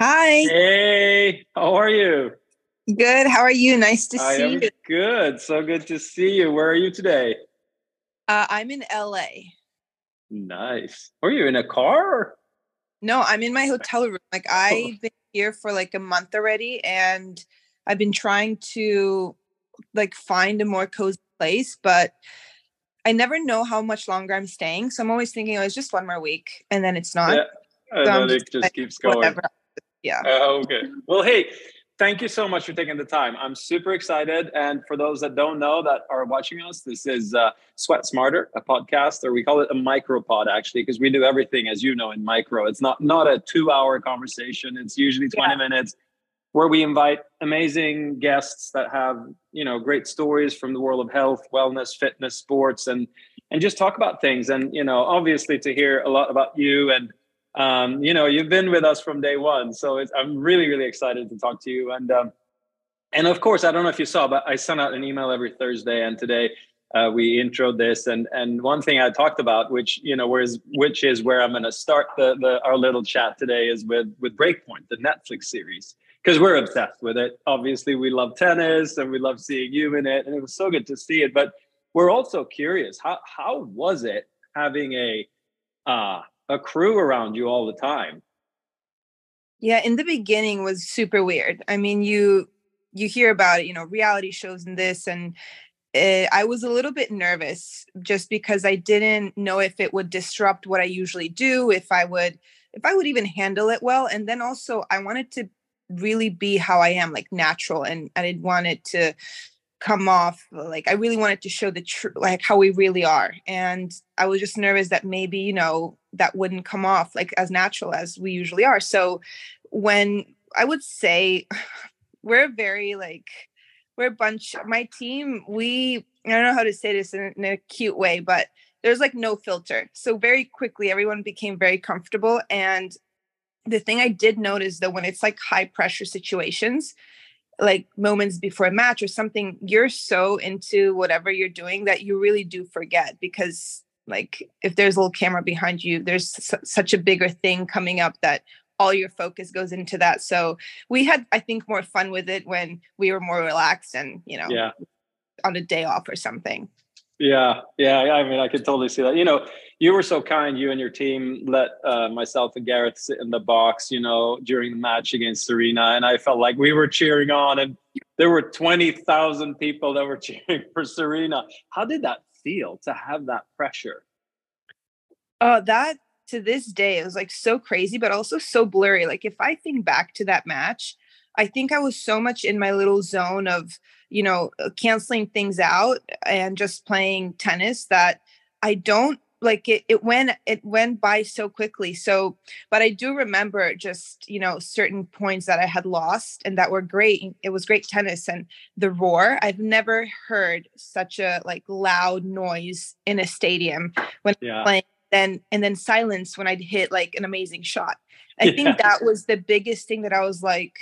Hi. Hey, how are you? Good. How are you? Nice to I see you. good. So good to see you. Where are you today? Uh, I'm in LA. Nice. Are you in a car? No, I'm in my hotel room. Like Oh, I've been here for like a month already, and I've been trying to like find a more cozy place, but I never know how much longer I'm staying. So I'm always thinking, oh, it's just one more week, and then it's not. yeah. And So I'm then just it just like, keeps going. whatever. Yeah. Uh, okay. Well, hey, thank you so much for taking the time. I'm super excited. And for those that don't know that are watching us, this is uh, Sweat Smarter, a podcast, or we call it a micro pod actually, because we do everything, as you know, in micro. It's not not a two hour conversation. It's usually 20 Yeah. minutes where we invite amazing guests that have you know great stories from the world of health wellness fitness sports and and just talk about things and you know obviously to hear a lot about you and um, you know you've been with us from day one so i'm really really excited to talk to you. And um, and of course i don't know if you saw but i send out an email every thursday and today uh, we introed this. And and one thing i talked about which you know whereas which is where i'm going to start the, the our little chat today is with with Break Point the netflix series because we're obsessed with it. Obviously we love tennis and we love seeing you in it and it was so good to see it. But we're also curious how how was it having a uh a crew around you all the time Yeah, in the beginning was super weird. I mean, you you hear about it, you know, reality shows and this and uh, I was a little bit nervous just because I didn't know if it would disrupt what I usually do, if I would if I would even handle it well and then also I wanted to really be how I am, like natural and I didn't want it to come off like I really wanted to show the true like how we really are and I was just nervous that maybe you know that wouldn't come off like as natural as we usually are. So when I would say we're very like we're a bunch my team we I don't know how to say this in, in a cute way but there's like no filter. So very quickly everyone became very comfortable and the thing I did notice though when it's like high pressure situations like moments before a match or something you're so into whatever you're doing that you really do forget because like if there's a little camera behind you there's su- such a bigger thing coming up that all your focus goes into that. So we had i think more fun with it when we were more relaxed and you know yeah. on a day off or something Yeah, yeah. I mean, I could totally see that. You know, you were so kind. You and your team let uh, myself and Gareth sit in the box. You know, during the match against Serena, and I felt like we were cheering on, and there were twenty thousand people that were cheering for Serena. How did that feel to have that pressure? Oh, that to this day it was like so crazy, but also so blurry. Like if I think back to that match, I think I was so much in my little zone of, you know, uh, canceling things out and just playing tennis that I don't like it it went it went by so quickly. So, but I do remember just, you know, certain points that I had lost and that were great. It was great tennis and the roar. I've never heard such a like loud noise in a stadium when Yeah, playing then and then silence when I'd hit like an amazing shot. I yeah, think that was the biggest thing that I was like,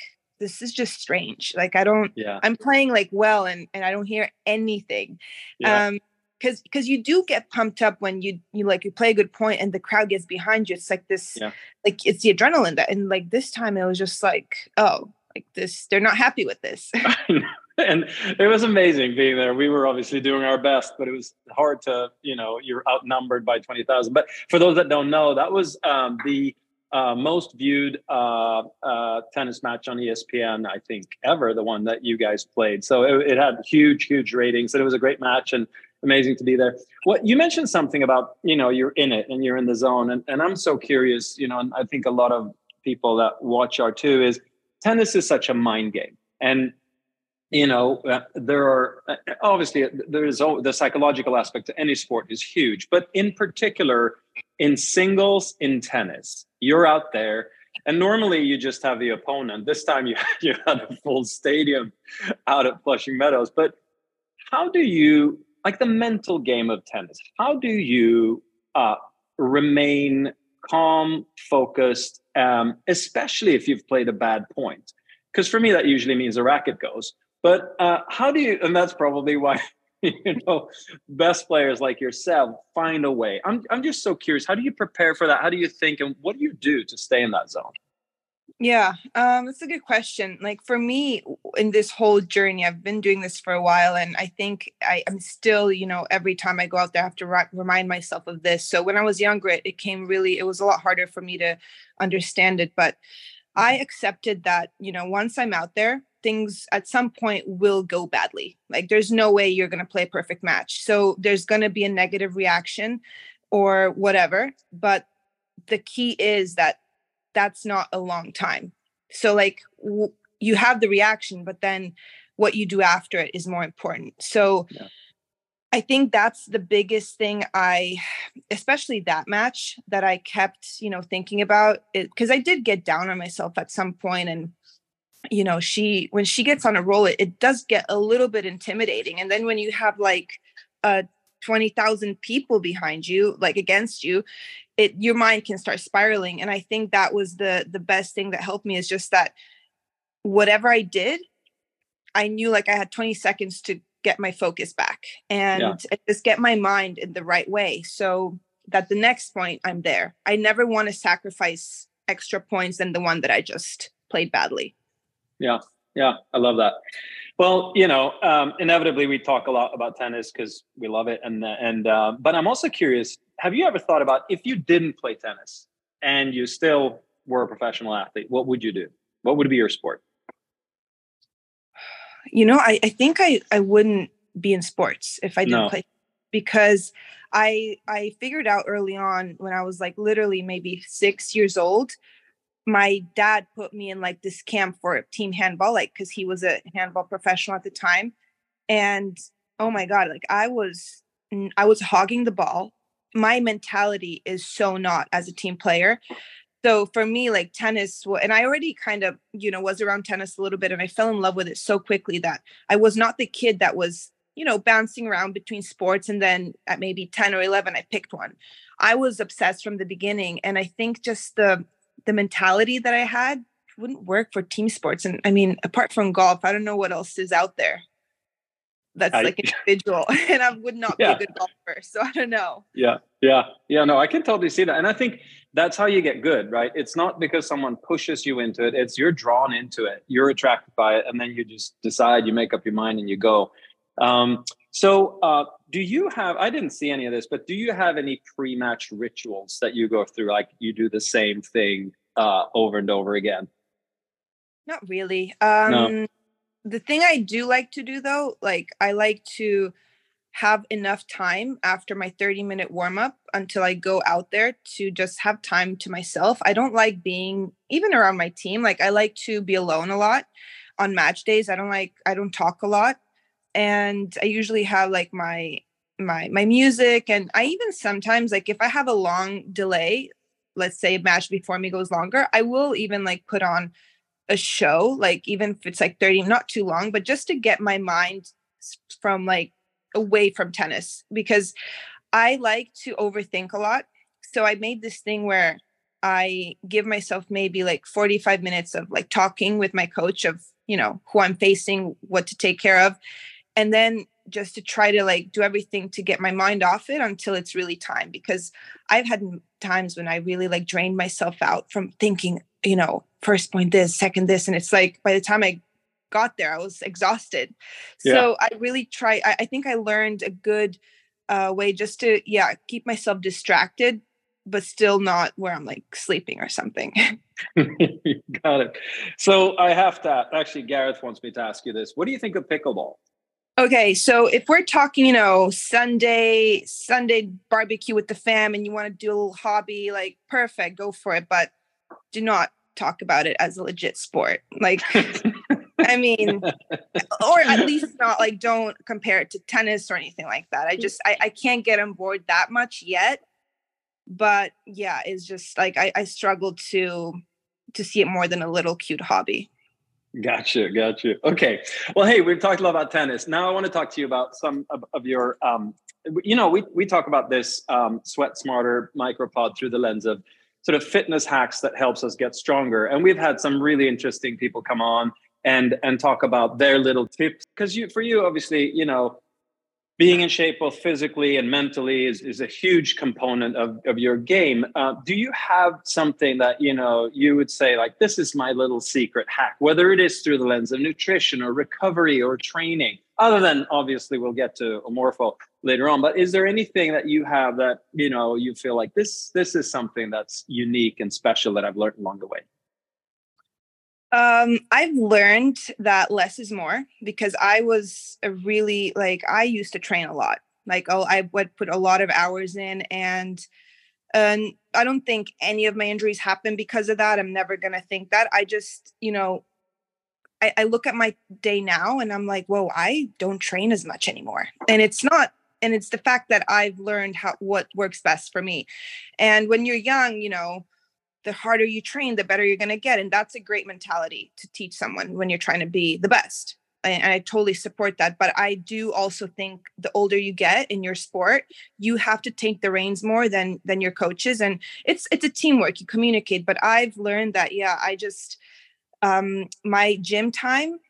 this is just strange. Like I don't yeah, I'm playing like well and and I don't hear anything. yeah, Um because because you do get pumped up when you you like you play a good point and the crowd gets behind you. It's like this yeah. like it's the adrenaline that and like this time it was just like, oh, like this, they're not happy with this. and it was amazing being there. We were obviously doing our best, but it was hard to, you know, you're outnumbered by 20,000. But for those that don't know, that was um, the uh, most viewed uh, uh, tennis match on ESPN, I think, ever, the one that you guys played. So it, it had huge, huge ratings, and it was a great match and amazing to be there. What you mentioned something about, you know, you're in it and you're in the zone. And, and I'm so curious, you know, and I think a lot of people that watch are too, is tennis is such a mind game. And you know uh, there are uh, obviously there is the psychological aspect to any sport is huge but in particular in singles in tennis. You're out there and normally you just have the opponent. This time you you had a full stadium out at flushing meadows. But how do you like the mental game of tennis how do you uh, remain calm focused um, especially if you've played a bad point? Because for me that usually means the racket goes. But uh, how do you and that's probably why you know best players like yourself find a way i'm, I'm just so curious how do you prepare for that how do you think and what do you do to stay in that zone Yeah, um, that's a good question. Like for me, in this whole journey, I've been doing this for a while, and I think I, am still, you know, every time I go out there, I have to ri- remind myself of this. So when I was younger, it, it came really, it was a lot harder for me to understand it. But I accepted that, you know, once I'm out there, things at some point will go badly. Like there's no way you're going to play a perfect match. So there's going to be a negative reaction or whatever. But the key is that that's not a long time. So like w- you have the reaction, but then what you do after it is more important. So yeah. I think that's the biggest thing I, especially that match that I kept, you know, thinking about it because I did get down on myself at some point and you know she when she gets on a roll it, it does get a little bit intimidating and then when you have like uh 20,000 people behind you like against you it your mind can start spiraling and i think that was the the best thing that helped me is just that whatever i did i knew like i had 20 seconds to get my focus back and yeah. just get my mind in the right way so that the next point i'm there i never want to sacrifice extra points than the one that i just played badly yeah yeah i love that well, you know, um, inevitably we talk a lot about tennis because we love it, and and uh, but I'm also curious. Have you ever thought about if you didn't play tennis and you still were a professional athlete, what would you do? What would be your sport? You know, I, I think I I wouldn't be in sports if I didn't no. play because I I figured out early on when I was like literally maybe six years old my dad put me in like this camp for team handball, like because he was a handball professional at the time. And oh my God, like I was, I was hogging the ball. My mentality is so not as a team player. So for me, like tennis, and I already kind of, you know, was around tennis a little bit and I fell in love with it so quickly that I was not the kid that was, you know, bouncing around between sports. And then at maybe 10 or 11, I picked one. I was obsessed from the beginning. And I think just the, the mentality that I had wouldn't work for team sports. And I mean, apart from golf, I don't know what else is out there that's I, like individual and I would not yeah. be a good golfer. So I don't know. Yeah. Yeah. Yeah. No, I can totally see that. And I think that's how you get good, right? It's not because someone pushes you into it. It's you're drawn into it. You're attracted by it. And then you just decide, you make up your mind and you go. Um, so uh, do you have, I didn't see any of this, but do you have any pre-match rituals that you go through? Like you do the same thing uh, over and over again? Not really. Um, no. The thing I do like to do though, like I like to have enough time after my 30 minute warm up until I go out there to just have time to myself. I don't like being even around my team. Like I like to be alone a lot on match days. I don't like, I don't talk a lot. And I usually have like my, my my music and i even sometimes like if i have a long delay let's say a match before me goes longer, I will even like put on a show, like even if it's like 30, not too long, but just to get my mind from like away from tennis because I like to overthink a lot. So I made this thing where I give myself maybe like 45 minutes of like talking with my coach of, you know, who I'm facing, what to take care of. And then just to try to like do everything to get my mind off it until it's really time because I've had times when I really like drained myself out from thinking, you know, first point this, second this. And it's like by the time I got there, I was exhausted. Yeah. So I really try, I, I, think I learned a good uh, way just to, yeah, keep myself distracted, but still not where I'm like sleeping or something. got it. So I have to actually, Gareth wants me to ask you this. What do you think of pickleball? Okay, so if we're talking, you know, Sunday Sunday barbecue with the fam, and you want to do a little hobby, like perfect, go for it. But do not talk about it as a legit sport. Like, I mean, or at least not like don't compare it to tennis or anything like that. I just I, I can't get on board that much yet. But yeah, it's just like I, I struggle to to see it more than a little cute hobby. Gotcha, gotcha. Okay. Well, hey, we've talked a lot about tennis. Now I want to talk to you about some of, of your, um, you know, we, we talk about this um, sweat smarter micropod through the lens of sort of fitness hacks that helps us get stronger. And we've had some really interesting people come on and and talk about their little tips because you for you obviously you know being in shape both physically and mentally is, is a huge component of, of your game. Uh, do you have something that you know you would say like this is my little secret hack whether it is through the lens of nutrition or recovery or training? Other than obviously we'll get to Omorpho later on but is there anything that you have that you know you feel like this this is something that's unique and special that i've learned along the way um, I've learned that less is more because I was a really like I used to train a lot. Like oh, I would put a lot of hours in, and and I don't think any of my injuries happen because of that. I'm never gonna think that. I just you know, I, I look at my day now and I'm like, whoa, I don't train as much anymore, and it's not and it's the fact that I've learned how what works best for me. And when you're young, you know, the harder you train, the better you're going to get. And that's a great mentality to teach someone when you're trying to be the best. And I totally support that. But I do also think the older you get in your sport, you have to take the reins more than than your coaches. And it's it's a teamwork. You communicate. But I've learned that, yeah, I just um my gym time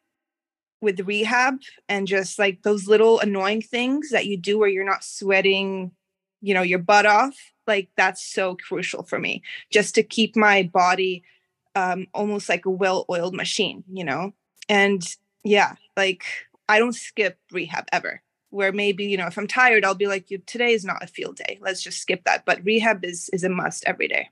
with rehab and just like those little annoying things that you do where you're not sweating you know your butt off like that's so crucial for me just to keep my body um almost like a well-oiled machine you know? And yeah like i don't skip rehab ever where maybe you know if i'm tired i'll be like you today is not a field day. Let's just skip that. But rehab is is a must every day.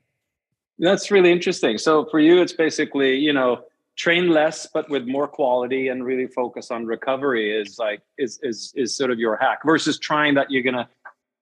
That's really interesting. So for you it's basically you know train less but with more quality and really focus on recovery is like is is is sort of your hack versus trying that you're gonna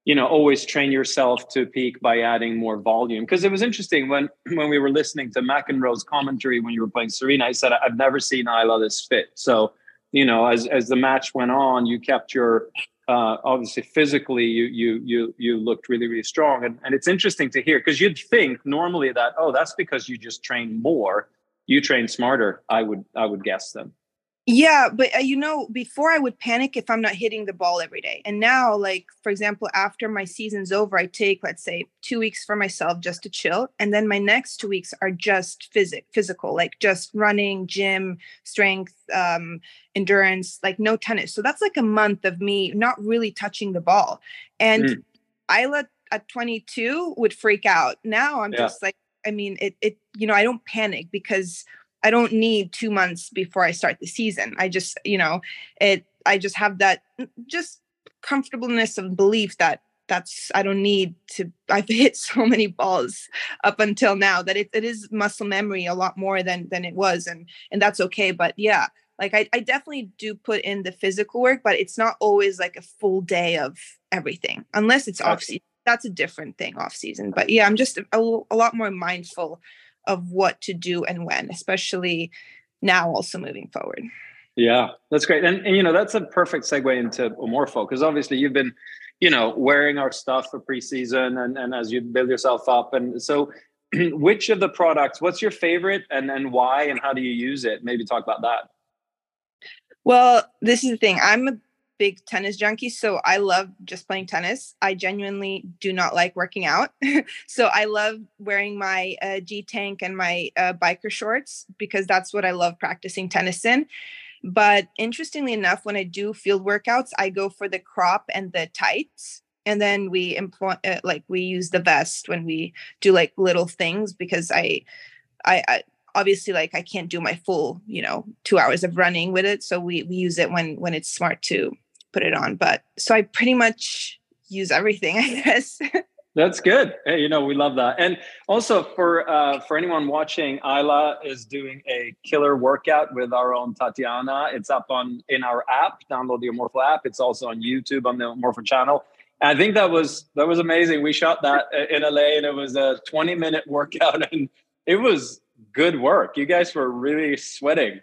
you know always train yourself to peak by adding more volume. Because it was interesting when when we were listening to mcenroe's commentary when you were playing serena i said i've never seen Ajla this fit. So you know as as the match went on you kept your uh, obviously physically you you you you looked really really strong. And, and it's interesting to hear because you'd think normally that oh that's because you just train more. You train smarter. I would i would guess them yeah, but uh, you know, before I would panic if I'm not hitting the ball every day. And now, like, for example, after my season's over, I take, let's say, two weeks for myself just to chill. And then my next two weeks are just physic, physical, like just running, gym, strength, um, endurance, like no tennis. So that's like a month of me not really touching the ball. And mm. Ajla at 22 would freak out. Now I'm yeah. just like, I mean, it, it, you know, I don't panic because I don't need two months before I start the season. I just, you know, it, I just have that mm, just comfortableness of belief that that's, I don't need to, I've hit so many balls up until now that it, it is muscle memory a lot more than, than it was. And, and that's okay. But yeah, like I, I definitely do put in the physical work, but it's not always like a full day of everything unless it's off season. That's a different thing off season. But yeah, I'm just a, a lot more mindful of what to do and when, especially now also moving forward. Yeah, that's great. And, and you know, that's a perfect segue into Omorpho because obviously you've been, you know, wearing our stuff for preseason and, and as you build yourself up. And so which of the products, what's your favorite and then why and how do you use it? Maybe talk about that. Well, this is the thing. I'm a big tennis junkie, so I love just playing tennis. I genuinely do not like working out. so I love wearing my uh, G Tank and my uh, biker shorts because that's what I love practicing tennis in. But interestingly enough, when I do field workouts, I go for the crop and the tights. And then we employ, uh, like, we use the vest when we do like little things because I, I, I obviously like i can't do my full you know two hours of running with it so we we use it when when it's smart to put it on. But so I pretty much use everything, I guess. That's good. Hey, you know, we love that. And also for uh, for anyone watching, Ajla is doing a killer workout with our own Tatiana. It's up on in our app. Download the Omorpho app. It's also on YouTube on the Omorpho channel. And I think that was that was amazing. We shot that in LA, and it was a 20 minute workout, and it was good work. You guys were really sweating.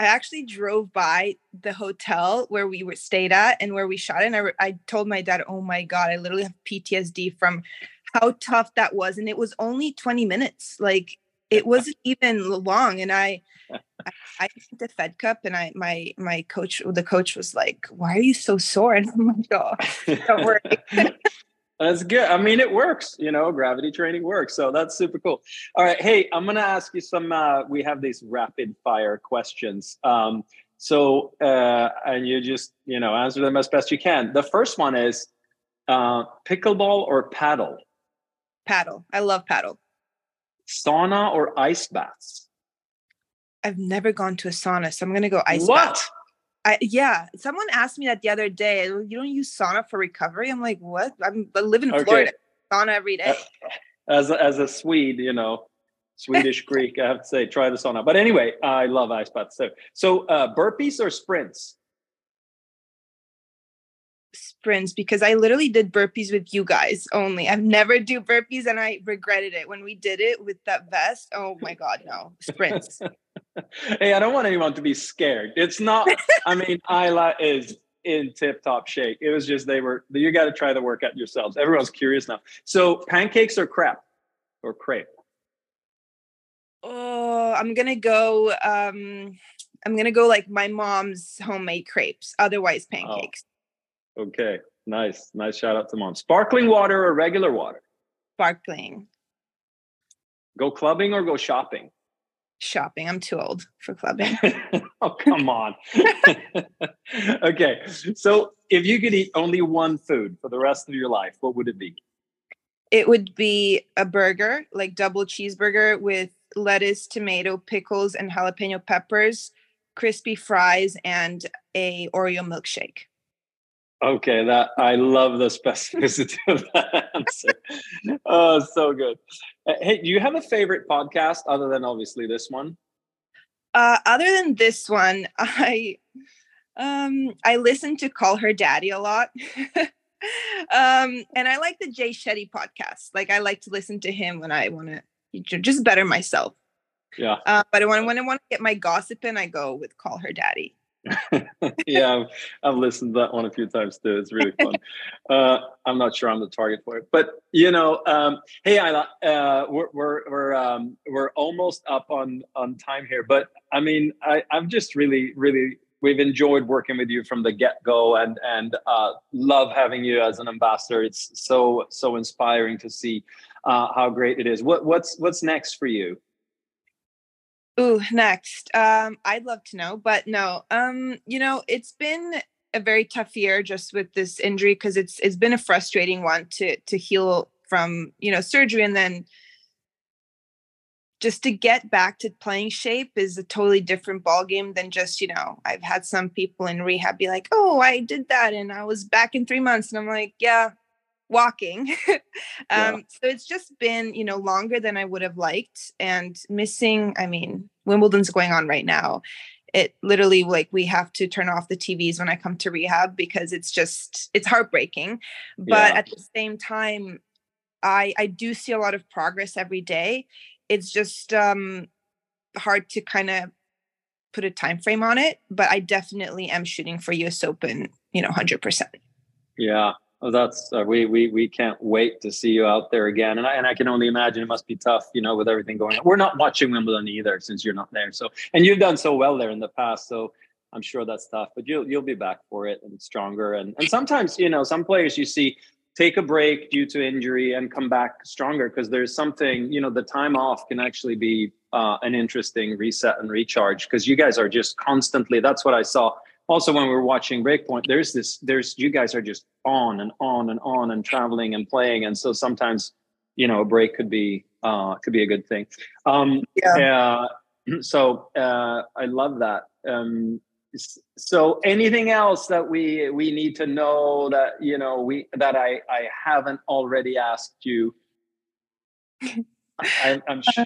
I actually drove by the hotel where we were stayed at and where we shot it. And I, I told my dad, oh my God, I literally have PTSD from how tough that was. And it was only 20 minutes. Like it wasn't even long. And I, I, I the Fed Cup and I, my, my coach, the coach was like, why are you so sore? And I'm like, oh, don't worry. That's good. I mean, it works. You know, gravity training works. So that's super cool. All right. Hey, I'm going to ask you some. Uh, we have these rapid fire questions. Um, So, uh, and you just, you know, answer them as best you can. The first one is uh, pickleball or paddle? Paddle. I love paddle. Sauna or ice baths? I've never gone to a sauna, so I'm going to go ice baths. what? bath. I, yeah, someone asked me that the other day. You don't use sauna for recovery? I'm like, what? I'm, I live in Okay. Florida. Sauna every day. As a, as a Swede, you know, Swedish Greek, I have to say, try the sauna. But anyway, I love ice baths. So, so uh, burpees or sprints? Sprints because I literally did burpees with you guys only. I've never do burpees and I regretted it when we did it with that vest. Oh my god, no. Sprints. hey, I don't want anyone to be scared. It's not, I mean, Ajla is in tip top shape. It was just they were, you got to try the workout yourselves. Everyone's curious now. So, pancakes or crepe or crepe? oh, I'm going to go um I'm going to go like my mom's homemade crepes, otherwise pancakes. Okay, nice. Nice shout out to mom. Sparkling water or regular water? Sparkling. Go clubbing or go shopping? Shopping. I'm too old for clubbing. oh, come on. okay, so if you could eat only one food for the rest of your life, what would it be? it would be a burger, like double cheeseburger with lettuce, tomato, pickles, and jalapeno peppers, crispy fries, and a Oreo milkshake. Okay, that I love the specificity of that answer. oh, so good. Uh, Hey, do you have a favorite podcast other than obviously this one? Uh, other than this one, I um I listen to Call Her Daddy a lot. um and I like the Jay Shetty podcast. Like I like to listen to him when I want to just better myself. Yeah, Uh, but when, when I want to get my gossip in, I go with Call Her Daddy. yeah, I've, I've listened to that one a few times too. It's really fun. uh, I'm not sure I'm the target for it, but you know, um, hey, Ajla, uh, we're we're we're um, we're almost up on on time here, but I mean, I, I've just really really we've enjoyed working with you from the get go, and and uh, love having you as an ambassador. It's so so inspiring to see uh, how great it is. What what's what's next for you? Ooh, next. Um, I'd love to know, but no. Um, you know, it's been a very tough year just with this injury because it's it's been a frustrating one to to heal from, you know, surgery and then just to get back to playing shape is a totally different ball game than just, you know, I've had some people in rehab be like, "Oh, I did that and I was back in 3 months." And I'm like, "Yeah, walking." um so it's just been, you know, longer than I would have liked and missing, I mean, Wimbledon's going on right now. It literally like we have to turn off the TVs when I come to rehab because it's just it's heartbreaking. But Yeah. at the same time, I I do see a lot of progress every day. It's just um hard to kind of put a time frame on it, but I definitely am shooting for US Open, you know, 100%. Yeah, that's uh, we we we can't wait to see you out there again, and I and I can only imagine it must be tough, you know, with everything going on. We're not watching Wimbledon either since you're not there. So, and you've done so well there in the past, so I'm sure that's tough. But you'll you'll be back for it and stronger. And and sometimes you know some players you see take a break due to injury and come back stronger because there's something you know the time off can actually be uh, an interesting reset and recharge because you guys are just constantly. That's what I saw also when we were watching Break Point there's this there's you guys are just on and on and on and traveling and playing. And so sometimes you know a break could be uh could be a good thing. Um Yeah. uh, so uh i love that. Um so anything else that we we need to know that you know we that i i haven't already asked you? I, i'm sure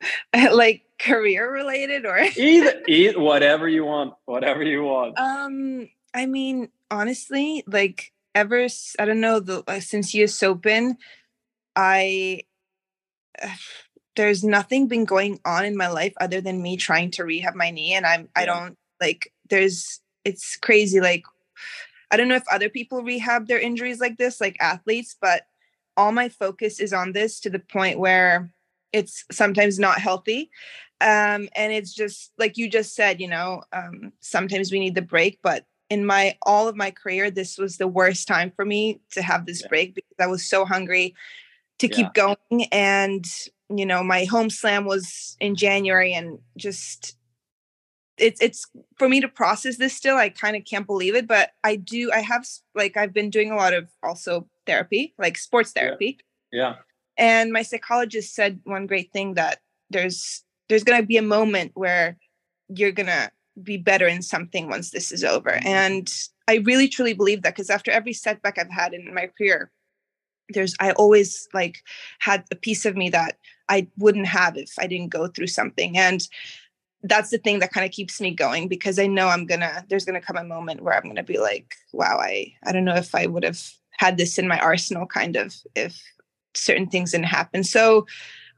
like career related or either, either whatever you want whatever you want. Um, I mean, honestly, like ever i don't know the uh, since US Open, I there's nothing been going on in my life other than me trying to rehab my knee, and I'm I don't like there's it's crazy like I don't know if other people rehab their injuries like this, like athletes, but all my focus is on this to the point where it's sometimes not healthy. Um, and it's just like you just said, you know, um, sometimes we need the break, but in my all of my career, this was the worst time for me to have this Yeah. break because I was so hungry to keep going. And, you know, my home slam was in January and just it's it's for me to process this still i kind of can't believe it but i do i have like i've been doing a lot of also therapy like sports therapy yeah, yeah. And my psychologist said one great thing that there's there's going to be a moment where you're going to be better in something once this is over mm-hmm. and i really truly believe that because after every setback i've had in my career there's i always like had a piece of me that i wouldn't have if i didn't go through something and that's the thing that kind of keeps me going because I know I'm gonna there's gonna come a moment where I'm gonna be like, wow, I I don't know if I would have had this in my arsenal kind of if certain things didn't happen. So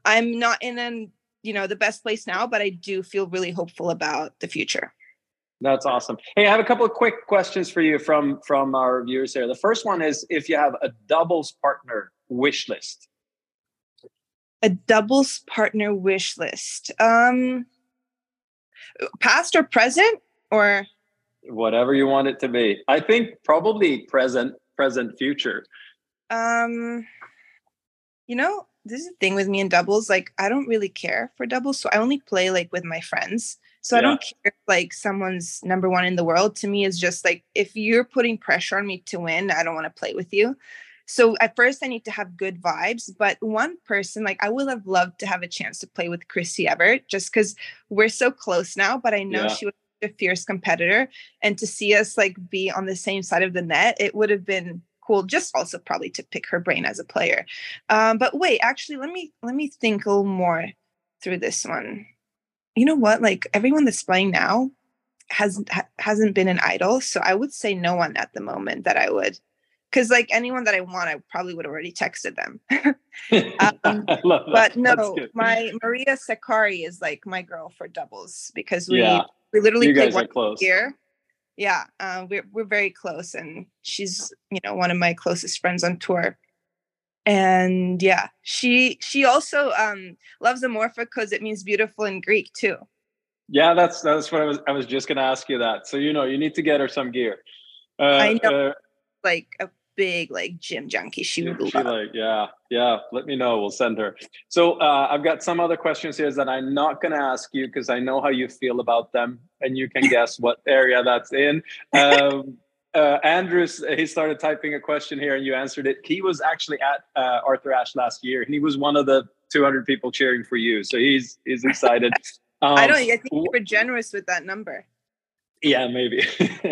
I'm not in an you know the best place now, but I do feel really hopeful about the future. That's awesome. Hey, I have a couple of quick questions for you from from our viewers here. The first one is if you have a doubles partner wish list. A doubles partner wish list. Um past or present or whatever you want it to be i think probably present present future um you know this is the thing with me in doubles like i don't really care for doubles so i only play like with my friends so yeah. i don't care if, like someone's number one in the world to me is just like if you're putting pressure on me to win i don't want to play with you so at first I need to have good vibes, but one person like I would have loved to have a chance to play with Chrissie Evert just because we're so close now, but I know yeah. she was a fierce competitor and to see us like be on the same side of the net, it would have been cool just also probably to pick her brain as a player. Um, but wait, actually let me let me think a little more through this one. You know what? Like everyone that's playing now hasn't ha- hasn't been an idol, so I would say no one at the moment that I would because like anyone that I want, I probably would have already texted them. um, but no, my Maria Sakkari is like my girl for doubles because we yeah. we literally you play one close. year. Yeah, uh, we're we're very close, and she's you know one of my closest friends on tour. And yeah, she she also um, loves Omorpho because it means beautiful in Greek too. Yeah, that's that's what I was I was just gonna ask you that. So you know you need to get her some gear. Uh, I know. Uh, like a big like gym junkie. She would she like, yeah, yeah. Let me know. We'll send her. So uh, I've got some other questions here that I'm not going to ask you because I know how you feel about them, and you can guess what area that's in. Um, uh, Andrews, he started typing a question here, and you answered it. He was actually at uh, Arthur Ashe last year, and he was one of the 200 people cheering for you. So he's he's excited. Um, I don't. I think you were generous with that number. Yeah, maybe.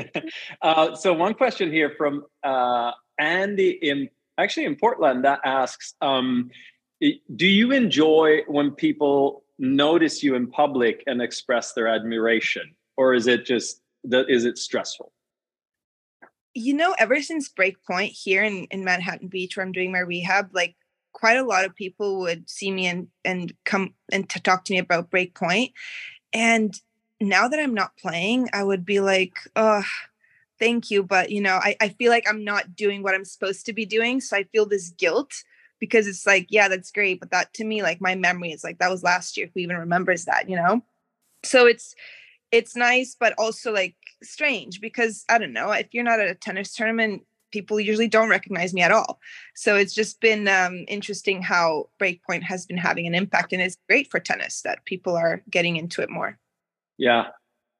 uh, so one question here from uh, Andy in actually in Portland that asks, um, do you enjoy when people notice you in public and express their admiration, or is it just that is it stressful? You know, ever since Break Point here in, in Manhattan Beach, where I'm doing my rehab, like quite a lot of people would see me and and come and to talk to me about Break Point. And now that I'm not playing, I would be like, oh, thank you. But, you know, I, I feel like I'm not doing what I'm supposed to be doing. So I feel this guilt because it's like, yeah, that's great. But that to me, like my memory is like, that was last year. Who even remembers that, you know? So it's, it's nice, but also like strange because I don't know if you're not at a tennis tournament, people usually don't recognize me at all. So it's just been um, interesting how Break Point has been having an impact, and it's great for tennis that people are getting into it more. Yeah,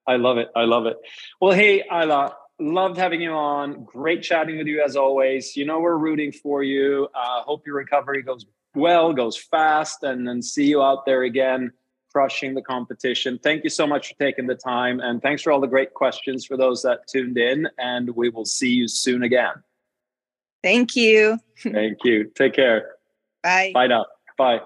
I love it. I love it. Well, hey, Ajla, loved having you on. Great chatting with you as always. You know, we're rooting for you. Uh, hope your recovery goes well, goes fast, and then see you out there again, crushing the competition. Thank you so much for taking the time. And thanks for all the great questions for those that tuned in. And we will see you soon again. Thank you. Thank you. Take care. Bye. Bye now. Bye.